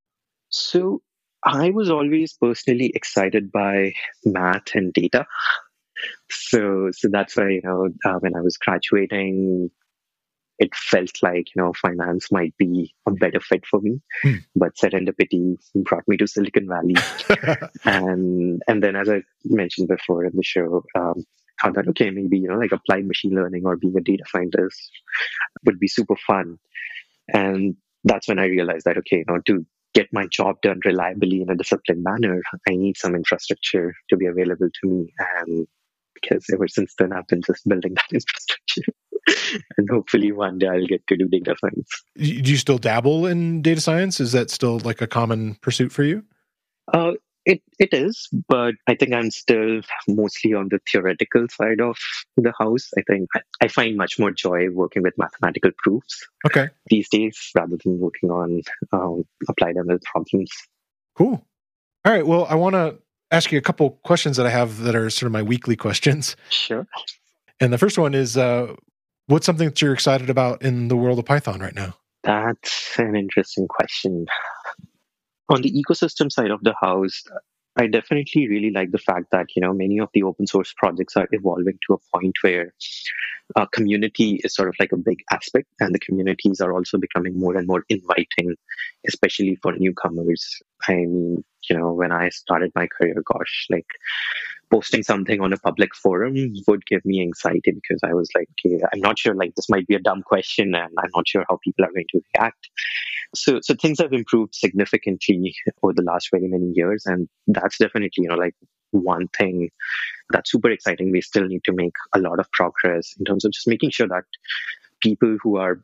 So I was always personally excited by math and data. So so that's why you know uh, when I was graduating it felt like you know finance might be a better fit for me. Hmm. But serendipity brought me to Silicon Valley, and and then as I mentioned before in the show. Um, thought that okay maybe you know like applied machine learning or being a data scientist would be super fun and that's when i realized that okay you know to get my job done reliably in a disciplined manner i need some infrastructure to be available to me and because ever since then i've been just building that infrastructure and hopefully one day i'll get to do data science. Do you still dabble in data science? Is that still like a common pursuit for you? Uh, it it is, but I think I'm still mostly on the theoretical side of the house. I think I, I find much more joy working with mathematical proofs okay. these days rather than working on um, applied ML problems. cool. All right. Well i want to ask you a couple questions that i have that are sort of my weekly questions. Sure. and the first one is uh, what's something that you're excited about in the world of python right now That's an interesting question. On the ecosystem side of the house, I definitely really like the fact that you know many of the open source projects are evolving to a point where uh, community is sort of like a big aspect, and the communities are also becoming more and more inviting, especially for newcomers. I mean, you know, when I started my career, gosh, like posting something on a public forum would give me anxiety because I was like, okay, I'm not sure, like, this might be a dumb question and I'm not sure how people are going to react. So, so things have improved significantly over the last very many years. And that's definitely, you know, like one thing that's super exciting. We still need to make a lot of progress in terms of just making sure that people who are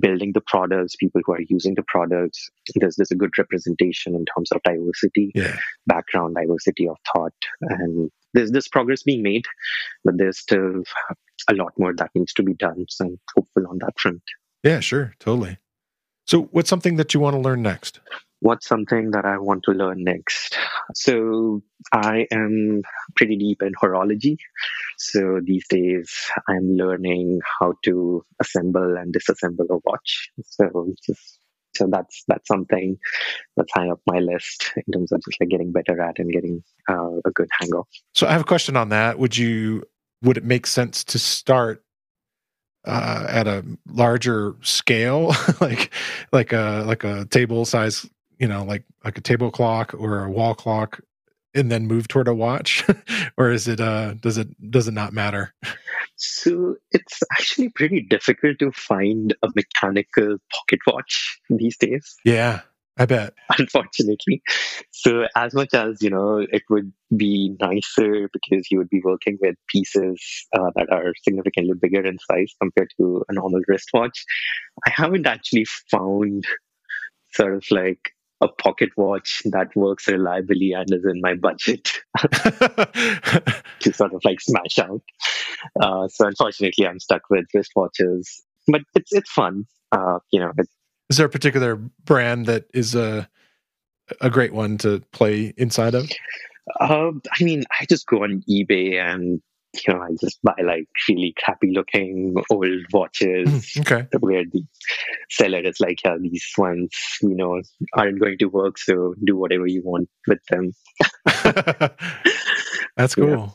building the products, people who are using the products, there's there's a good representation in terms of diversity yeah background, diversity of thought, and there's this progress being made, but there's still a lot more that needs to be done. So I'm hopeful on that front. yeah sure totally so what's something that you want to learn next What's something that I want to learn next? So I am pretty deep in horology. So these days I'm learning how to assemble and disassemble a watch. So just so that's that's something that's high up my list in terms of just like getting better at and getting uh, a good hang of. So I have a question on that. Would you would it make sense to start uh, at a larger scale, like like a like a table size, you know, like like a table clock or a wall clock, and then move toward a watch, or is it uh does it does it not matter? So it's actually pretty difficult to find a mechanical pocket watch these days. Yeah, I bet. unfortunately. So as much as you know, it would be nicer because you would be working with pieces uh, that are significantly bigger in size compared to a normal wristwatch. I haven't actually found sort of like a pocket watch that works reliably and is in my budget to sort of like smash out. Uh, so unfortunately, I'm stuck with wristwatches, but it's it's fun. Uh, you know, is there a particular brand that is a a great one to play inside of? Um, I mean, I just go on eBay and you know, I just buy like really crappy looking old watches Mm, okay. where the seller is like, yeah, these ones, you know, aren't going to work, so do whatever you want with them. That's Yeah.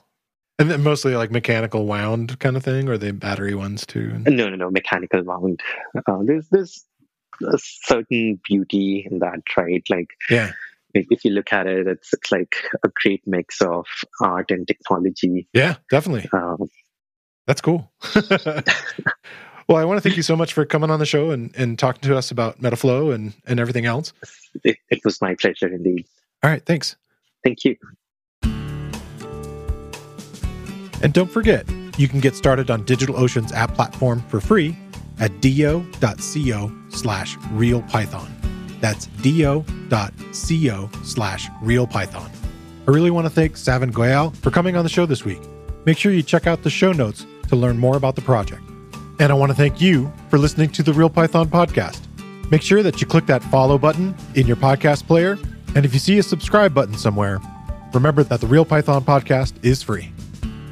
And then mostly like mechanical wound kind of thing, or the battery ones too? No, no, no, mechanical wound. Uh, there's there's a certain beauty in that, right? Like Yeah. if if you look at it, it's, it's like a great mix of art and technology. Yeah, definitely. Um, That's cool. well, I want to thank you so much for coming on the show and, and talking to us about Metaflow and, and everything else. it, it was my pleasure indeed. All right, thanks. Thank you. And don't forget, you can get started on DigitalOcean's app platform for free at do.co slash realpython. That's do.co slash realpython. I really want to thank Savin Goyal for coming on the show this week. Make sure you check out the show notes to learn more about the project. And I want to thank you for listening to the Real Python podcast. Make sure that you click that follow button in your podcast player. And if you see a subscribe button somewhere, remember that the Real Python podcast is free.